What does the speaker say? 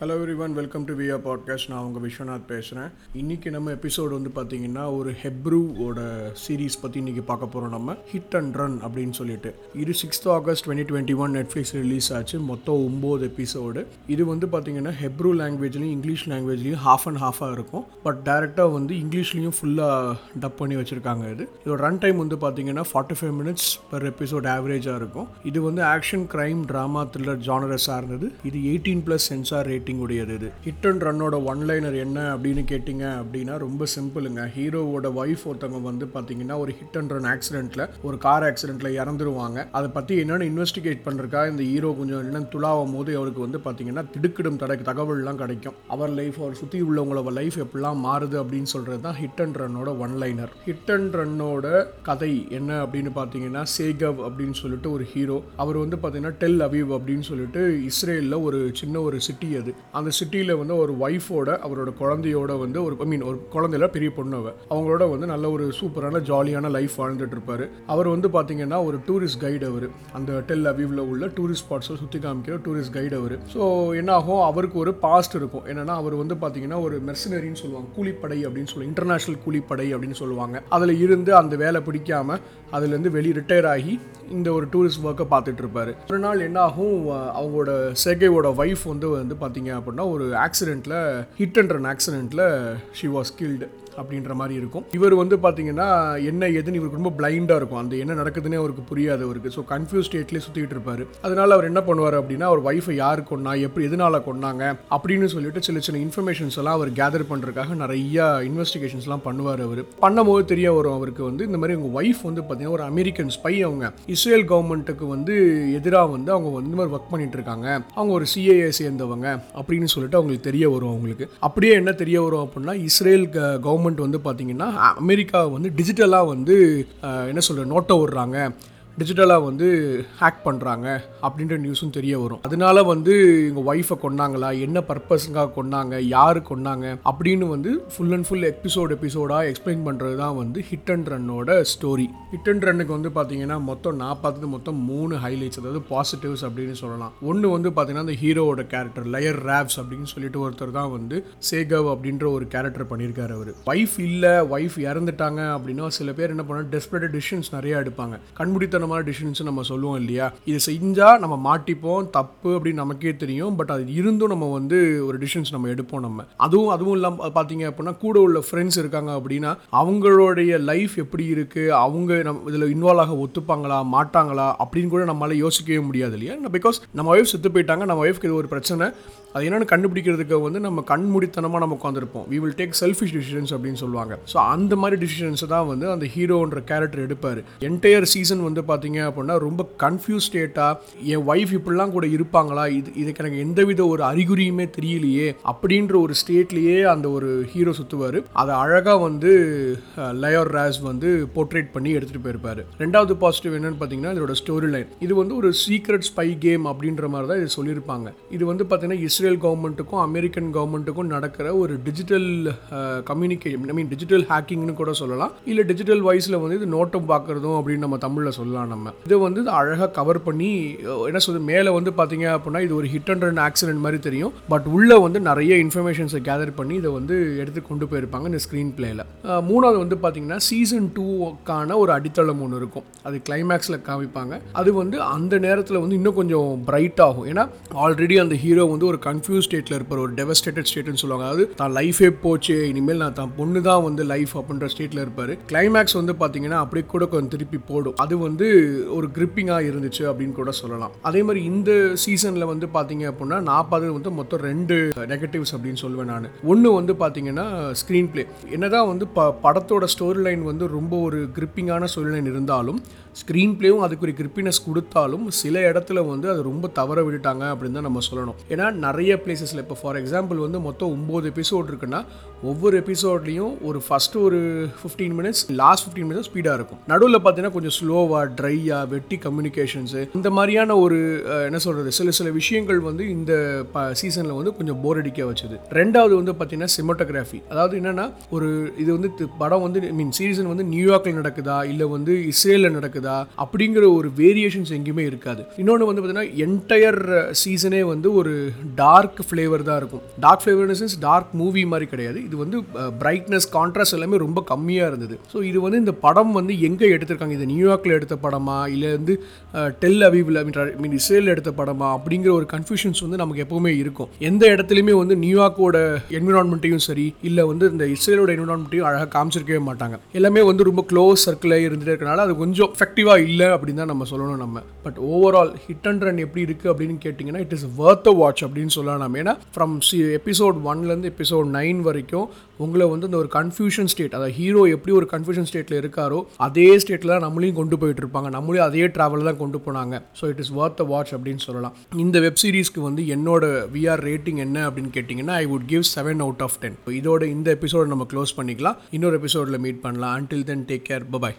Hello everyone welcome to via podcast நான் உங்கள் விஸ்வநாத் பேசுகிறேன் இன்றைக்கி நம்ம எபிசோடு வந்து பார்த்தீங்கன்னா ஒரு ஹெப்ரூவோட சீரீஸ் பற்றி இன்றைக்கி பார்க்க போகிறோம் நம்ம. ஹிட் அண்ட் ரன் அப்படின்னு சொல்லிட்டு. இது sixth August twenty twenty one Netflix release ஆச்சு. மொத்தம் ஒம்பது எபிசோடு இது வந்து பார்த்தீங்கன்னா ஹெப்ரூ லாங்குவேஜ்லையும் இங்கிலீஷ் லாங்குவேஜ்லையும் ஹாஃப் அண்ட் ஹாஃபாக இருக்கும். பட் டேரெக்டாக வந்து இங்கிலீஷ்லேயும் ஃபுல்லாக டப் பண்ணி வச்சுருக்காங்க இது. இதோட ரன் டைம் வந்து பார்த்தீங்கன்னா forty five minutes per episode ஆவரேஜாக இருக்கும். இது வந்து ஆக்ஷன் கிரைம் ட்ராமா த்ரில்லர் ஜானரை சார்ந்தது. இது eighteen plus censor rate rating உடையது இது. ஹிட் அண்ட் ரன்னோட ஒன் லைனர் என்ன அப்படின்னு கேட்டிங்க அப்படின்னா ரொம்ப சிம்பிளுங்க ஹீரோவோட ஒய்ஃப் ஒருத்தவங்க வந்து பார்த்தீங்கன்னா ஒரு ஹிட் அண்ட் ரன் ஆக்சிடென்ட்டில் ஒரு கார் ஆக்சிடென்ட்டில் இறந்துருவாங்க. அதை பற்றி என்னென்னு இன்வெஸ்டிகேட் பண்ணுறக்கா இந்த ஹீரோ கொஞ்சம் என்னென்னு துளாவும் போது அவருக்கு வந்து பார்த்தீங்கன்னா திடுக்கிடும் தட தகவல்லாம் கிடைக்கும். அவர் லைஃப் அவர் சுற்றி உள்ளவங்களோட லைஃப் எப்படிலாம் மாறுது அப்படின்னு சொல்கிறது தான் ஹிட் அண்ட் ரன்னோட ஒன் லைனர் ஹிட் அண்ட் ரன்னோட கதை என்ன அப்படின்னு பார்த்தீங்கன்னா சேகவ் அப்படின்னு சொல்லிட்டு ஒரு ஹீரோ அவர் வந்து பார்த்தீங்கன்னா டெல் அவிவ் அப்படின்னு சொல்லிட்டு இஸ்ரேலில் ஒரு சின்ன ஒரு சிட்டி அது. அந்த சிட்டியில் வந்து ஒரு ஒய்ஃபோட அவரோட குழந்தையோட வந்து ஒரு ஐ மீன் ஒரு குழந்தையில பெரிய பொண்ணு அவங்களோட வந்து நல்ல ஒரு சூப்பரான ஜாலியான லைஃப் வாழ்ந்துட்டு இருப்பாரு அவர் வந்து பார்த்தீங்கன்னா ஒரு டூரிஸ்ட் கைடு அவர். அந்த டெல் அவீவில் உள்ள டூரிஸ்ட் ஸ்பாட்ஸை சுற்றி காமிக்கிற டூரிஸ்ட் கைடு அவர். ஸோ என்னாகும்? அவருக்கு ஒரு பாஸ்ட் இருக்கும். என்னன்னா அவர் வந்து பார்த்தீங்கன்னா ஒரு மெர்சனரின்னு சொல்லுவாங்க. கூலிப்படை அப்படின்னு சொல்லுவாங்க இன்டர்நேஷனல் கூலிப்படை அப்படின்னு சொல்லுவாங்க. அதில் இருந்து அந்த வேலை பிடிக்காம அதுலேருந்து வெளி ரிட்டையர் ஆகி இந்த ஒரு டூரிஸ்ட் ஒர்க்கை பார்த்துட்டு இருப்பாரு ஒரு நாள் என்னாகும்? அவங்களோட சேகையோட ஒய்ஃப் வந்து வந்து பார்த்தீங்க அப்படின்னா ஒரு ஆக்சிடெண்ட்டில் ஹிட் அண்ட் ரன் ஆக்சிடெண்ட்டில் ஷி வாஸ் கில்டு அப்படின்ற மாதிரி இருக்கும். இவர் வந்து பார்த்தீங்கன்னா என்ன ஏதுன்னு இவருக்கு ரொம்ப பிளைண்டாக இருக்கும். அந்த என்ன நடக்குதுன்னே அவருக்கு புரியாது அவருக்கு. ஸோ கன்ஃபியூஸ் ஸ்டேட்லேயே சுற்றிட்டு இருப்பாரு. அதனால அவர் என்ன பண்ணுவார் அப்படின்னா அவர் ஒய்ஃபை யார் கொண்டா எப்படி எதனால கொண்டாங்க அப்படின்னு சொல்லிட்டு சில சின்ன இன்ஃபர்மேஷன்ஸ் எல்லாம் அவர் கேதர் பண்ணுறதுக்காக நிறைய இன்வெஸ்டிகேஷன்ஸ்லாம் பண்ணுவார் அவர். பண்ணும்போது தெரிய வரும் அவருக்கு வந்து இந்த மாதிரி உங்கள் ஒய்ஃப் வந்து பார்த்தீங்கன்னா ஒரு அமெரிக்கன் ஸ்பை அவங்க. இஸ்ரேல் கவர்மெண்ட்டுக்கு வந்து எதிராக வந்து அவங்க வந்து மாதிரி ஒர்க் பண்ணிட்டு இருக்காங்க. அவங்க ஒரு சிஏஏ சேர்ந்தவங்க. அப்படின்னு சொல்லிட்டு அவங்களுக்கு தெரிய வரும் அவங்களுக்கு. அப்படியே என்ன தெரிய வரும் அப்படின்னா இஸ்ரேல் கவர்மெண்ட் வந்து பார்த்தீங்கன்னா அமெரிக்கா வந்து டிஜிட்டலாக வந்து என்ன சொல்கிற நோட்டை விடுறாங்க. டிஜிட்டலாக வந்து ஹேக் பண்ணுறாங்க அப்படின்ற நியூஸும் தெரிய வரும். அதனால வந்து எங்கள் ஒய்ஃபை கொண்டாங்களா என்ன பர்பஸுக்காக கொண்டாங்க யாரு கொண்டாங்க அப்படின்னு வந்து ஃபுல் அண்ட் ஃபுல் எபிசோட் எபிசோடாக எக்ஸ்பிளைன் பண்ணுறது தான் வந்து ஹிட் அண்ட் ரன்னோட ஸ்டோரி ஹிட் அண்ட் ரன்னுக்கு வந்து பார்த்தீங்கன்னா மொத்தம் நான் பார்த்தது மொத்தம் மூணு ஹைலைட்ஸ் அதாவது பாசிட்டிவ்ஸ் அப்படின்னு சொல்லலாம். ஒன்று வந்து பார்த்தீங்கன்னா அந்த ஹீரோவோட கேரக்டர் லயர் ரேப்ஸ் அப்படின்னு சொல்லிட்டு ஒருத்தர் தான் வந்து சேகவ் அப்படின்ற ஒரு கேரக்டர் பண்ணியிருக்காரு அவர். ஒய்ஃப் இல்லை ஒய்ஃப் இறந்துட்டாங்க அப்படின்னா சில பேர் என்ன பண்ணால் டெஸ்பரேட் டிசிஷன்ஸ் நிறைய எடுப்பாங்க. கண்முடித்தனமான டிசிஷன்ஸை நம்ம சொல்லுவோம் இல்லையா? இது செஞ்சால் நம்ம மாட்டிப்போம் தப்பு அப்படின்னு நமக்கே தெரியும். பட் அது இருந்தும் நம்ம வந்து ஒரு டிசிஷன்ஸ் நம்ம எடுப்போம் நம்ம. அதுவும் அதுவும் இல்லாமல் பார்த்தீங்க அப்படின்னா கூட உள்ள ஃப்ரெண்ட்ஸ் இருக்காங்க அப்படின்னா அவங்களுடைய லைஃப் எப்படி இருக்குது அவங்க நம்ம இதில் இன்வால்வ் ஆக ஒத்துப்பாங்களா? மாட்டாங்களா? அப்படின்னு கூட நம்மளால் யோசிக்கவே முடியாது இல்லையா? பிகாஸ் நம்ம ஒய்ஃப் செத்து போயிட்டாங்க. நம்ம ஒய்ஃப்க்கு இது ஒரு பிரச்சனை. அது என்னென்னு கண்டுபிடிக்கிறதுக்கு வந்து நம்ம கண்மூடித்தனமாக நம்ம உட்காந்துருப்போம் we will take selfish decisions அப்படின்னு சொல்லுவாங்க. ஸோ அந்த மாதிரி டிசிஷன்ஸை தான் வந்து அந்த ஹீரோன்ற கேரக்டர் எடுப்பார். என்டையர் சீசன் வந்து பார்த்தீங்க அப்படின்னா ரொம்ப கன்ஃபியூஸ் ஸ்டேட்டாக என் ஒய்ஃப் இப்படிலாம் கூட இருப்பாங்களா? இது இதுக்கு எனக்கு எந்தவித ஒரு அறிகுறியுமே தெரியலையே அப்படின்ற ஒரு ஸ்டேட்லேயே அந்த ஒரு ஹீரோ சுற்றுவார் அதை அழகாக வந்து லயோர் ராஸ் வந்து போர்ட்ரேட் பண்ணி எடுத்துகிட்டு போயிருப்பார். ரெண்டாவது பாசிட்டிவ் என்னன்னு பார்த்தீங்கன்னா இதோட ஸ்டோரி லைன் இது வந்து ஒரு சீக்ரெட் ஸ்பை கேம் அப்படின்ற மாதிரி தான் இது சொல்லியிருப்பாங்க. இது வந்து பார்த்தீங்கன்னா இஸ்ரேல் கவர்மெண்ட்டுக்கும் அமெரிக்கன் கவர்மெண்ட்டுக்கும் நடக்கிற ஒரு digital communication I mean digital ஹேக்கிங்னு கூட சொல்லலாம். இல்லை டிஜிட்டல் வைஸில் வந்து இது நோட்டம் பார்க்குறதும் அப்படின்னு நம்ம தமிழில் சொல்லலாம். நம்ம. இதை வந்து அழகாக கவர் பண்ணி என்ன சொல்றது மேலே வந்து பார்த்தீங்க அப்படின்னா இது ஒரு ஹிட் அண்ட் ரன் ஆக்சிடென்ட் மாதிரி தெரியும். பட் உள்ளே வந்து நிறைய இன்ஃபர்மேஷன்ஸை கேதர் பண்ணி இதை வந்து எடுத்து கொண்டு போயிருப்பாங்க இந்த ஸ்க்ரீன் பிளேயில் மூணாவது வந்து பார்த்தீங்கன்னா சீசன் டூக்கான ஒரு அடித்தளம் ஒன்று இருக்கும். அது கிளைமேக்ஸில் காமிப்பாங்க. அது வந்து அந்த நேரத்தில் வந்து இன்னும் கொஞ்சம் பிரைட் ஆகும். ஏன்னா ஆல்ரெடி அந்த ஹீரோ வந்து ஒரு கன்ஃபியூஸ் ஸ்டேட்டில் இருப்பார். ஒரு டெவஸ்டேட்டட் ஸ்டேட்னு சொல்லுவாங்க. அதாவது தான் லைஃபே போச்சு இனிமேல் நான் தான் பொண்ணு தான் வந்து லைஃப் அப்படின்ற ஸ்டேட்டில் இருப்பார். கிளைமேக்ஸ் வந்து பார்த்தீங்கன்னா அப்படியே கூட கொஞ்சம் திருப்பி போடும். அது வந்து ஒரு கிரிப்பிங்காக இருந்துச்சு அப்படின்னு கூட சொல்லலாம். அதே மாதிரி இந்த சீசனில் வந்து பார்த்தீங்க அப்படின்னா நான் பார்த்தது வந்து மொத்தம் ரெண்டு நெகட்டிவ்ஸ் அப்படின்னு சொல்லுவேன் நான். ஒன்று வந்து பார்த்தீங்கன்னா ஸ்க்ரீன் பிளே என்னதான் வந்து ப படத்தோட ஸ்டோரி லைன் வந்து ரொம்ப ஒரு கிரிப்பிங்கான ஸ்டோரி லைன் இருந்தாலும் ஸ்க்ரீன் பிளேவும் அதுக்கு ஒரு கிரிப்பினஸ் கொடுத்தாலும் சில இடத்துல வந்து அது ரொம்ப தவற விட்டுட்டாங்க அப்படின்னு தான் நம்ம சொல்லணும். ஏன்னா நிறைய பிளேசஸில் இப்போ ஃபார் எக்ஸாம்பிள் வந்து மொத்தம் ஒம்பது எபிசோட் இருக்குன்னா ஒவ்வொரு எபிசோட்லேயும் ஒரு ஃபஸ்ட்டு ஒரு fifteen minutes last fifteen minutes ஸ்பீடாக இருக்கும். நடுவில் பார்த்தீங்கன்னா கொஞ்சம் ஸ்லோவாக ட்ரையாக வெட்டி கம்யூனிகேஷன்ஸு இந்த மாதிரியான ஒரு என்ன சொல்கிறது சில சில விஷயங்கள் வந்து இந்த சீசனில் வந்து கொஞ்சம் போர் அடிக்க வச்சுது. ரெண்டாவது வந்து பார்த்தீங்கன்னா சிமெட்டோகிராஃபி அதாவது என்னென்னா ஒரு இது வந்து படம் வந்து ஐ மீன் சீசன் வந்து நியூயார்க்கில் நடக்குதா இல்லை வந்து இஸ்ரேலில் நடக்குதா இருக்குதா? அப்படிங்கிற ஒரு வேரியேஷன்ஸ் எங்கேயுமே இருக்காது. இன்னொன்று வந்து பார்த்தீங்கன்னா என்டையர் சீசனே வந்து ஒரு டார்க் ஃப்ளேவர் தான் இருக்கும். Dark flavour sense dark movie மாதிரி கிடையாது. இது வந்து பிரைட்னஸ் கான்ட்ராஸ்ட் எல்லாமே ரொம்ப கம்மியாக இருந்தது. ஸோ இது வந்து இந்த படம் வந்து எங்கே எடுத்திருக்காங்க? இது நியூயார்க்கில் எடுத்த படமா? இல்லை வந்து டெல் அவிவில் மீன் இஸ்ரேலில் எடுத்த படமா? அப்படிங்கிற ஒரு கன்ஃபியூஷன்ஸ் வந்து நமக்கு எப்போவுமே இருக்கும். எந்த இடத்துலையுமே வந்து நியூயார்க்கோட என்விரான்மெண்ட்டையும் சரி இல்லை வந்து இந்த இஸ்ரேலோட என்விரான்மெண்ட்டையும் அழகாக காமிச்சிருக்கவே மாட்டாங்க. எல்லாமே வந்து ரொம்ப க்ளோஸ் சர்க்கிளில் இருந்துட்டு இருக்கனால அது கொஞ்சம் அட்ராக்டிவாக இல்லை அப்படின்னு தான் நம்ம சொல்லணும் நம்ம. But overall hit and run எப்படி இருக்குது அப்படின்னு கேட்டிங்கன்னா it is worth a watch அப்படின்னு சொல்லலாம். நம்ம ஏன்னா ஃப்ரம் சி எபிசோட் ஒன்லேருந்து எபிசோட் நைன் வரைக்கும் உங்களை வந்து இந்த ஒரு கன்ஃபியூஷன் ஸ்டேட் அதாவது ஹீரோ எப்படி ஒரு கன்ஃபியூஷன் ஸ்டேட்டில் இருக்காரோ அதே ஸ்டேட்டில் தான் நம்மளையும் கொண்டு போயிட்டு இருப்பாங்க. நம்மளையும் அதே ட்ராவலில் தான் கொண்டு போனாங்க. So it is worth a watch அப்படின்னு சொல்லலாம். இந்த வெப் சீரிஸ்க்கு வந்து என்னோட விஆர் ரேட்டிங் என்ன அப்படின்னு கேட்டிங்கன்னா I would give seven out of ten இதோட இந்த எபிசோட நம்ம க்ளோஸ் பண்ணிக்கலாம். இன்னொரு எபிசோடில் மீட் பண்ணலாம். Until then take care bye bye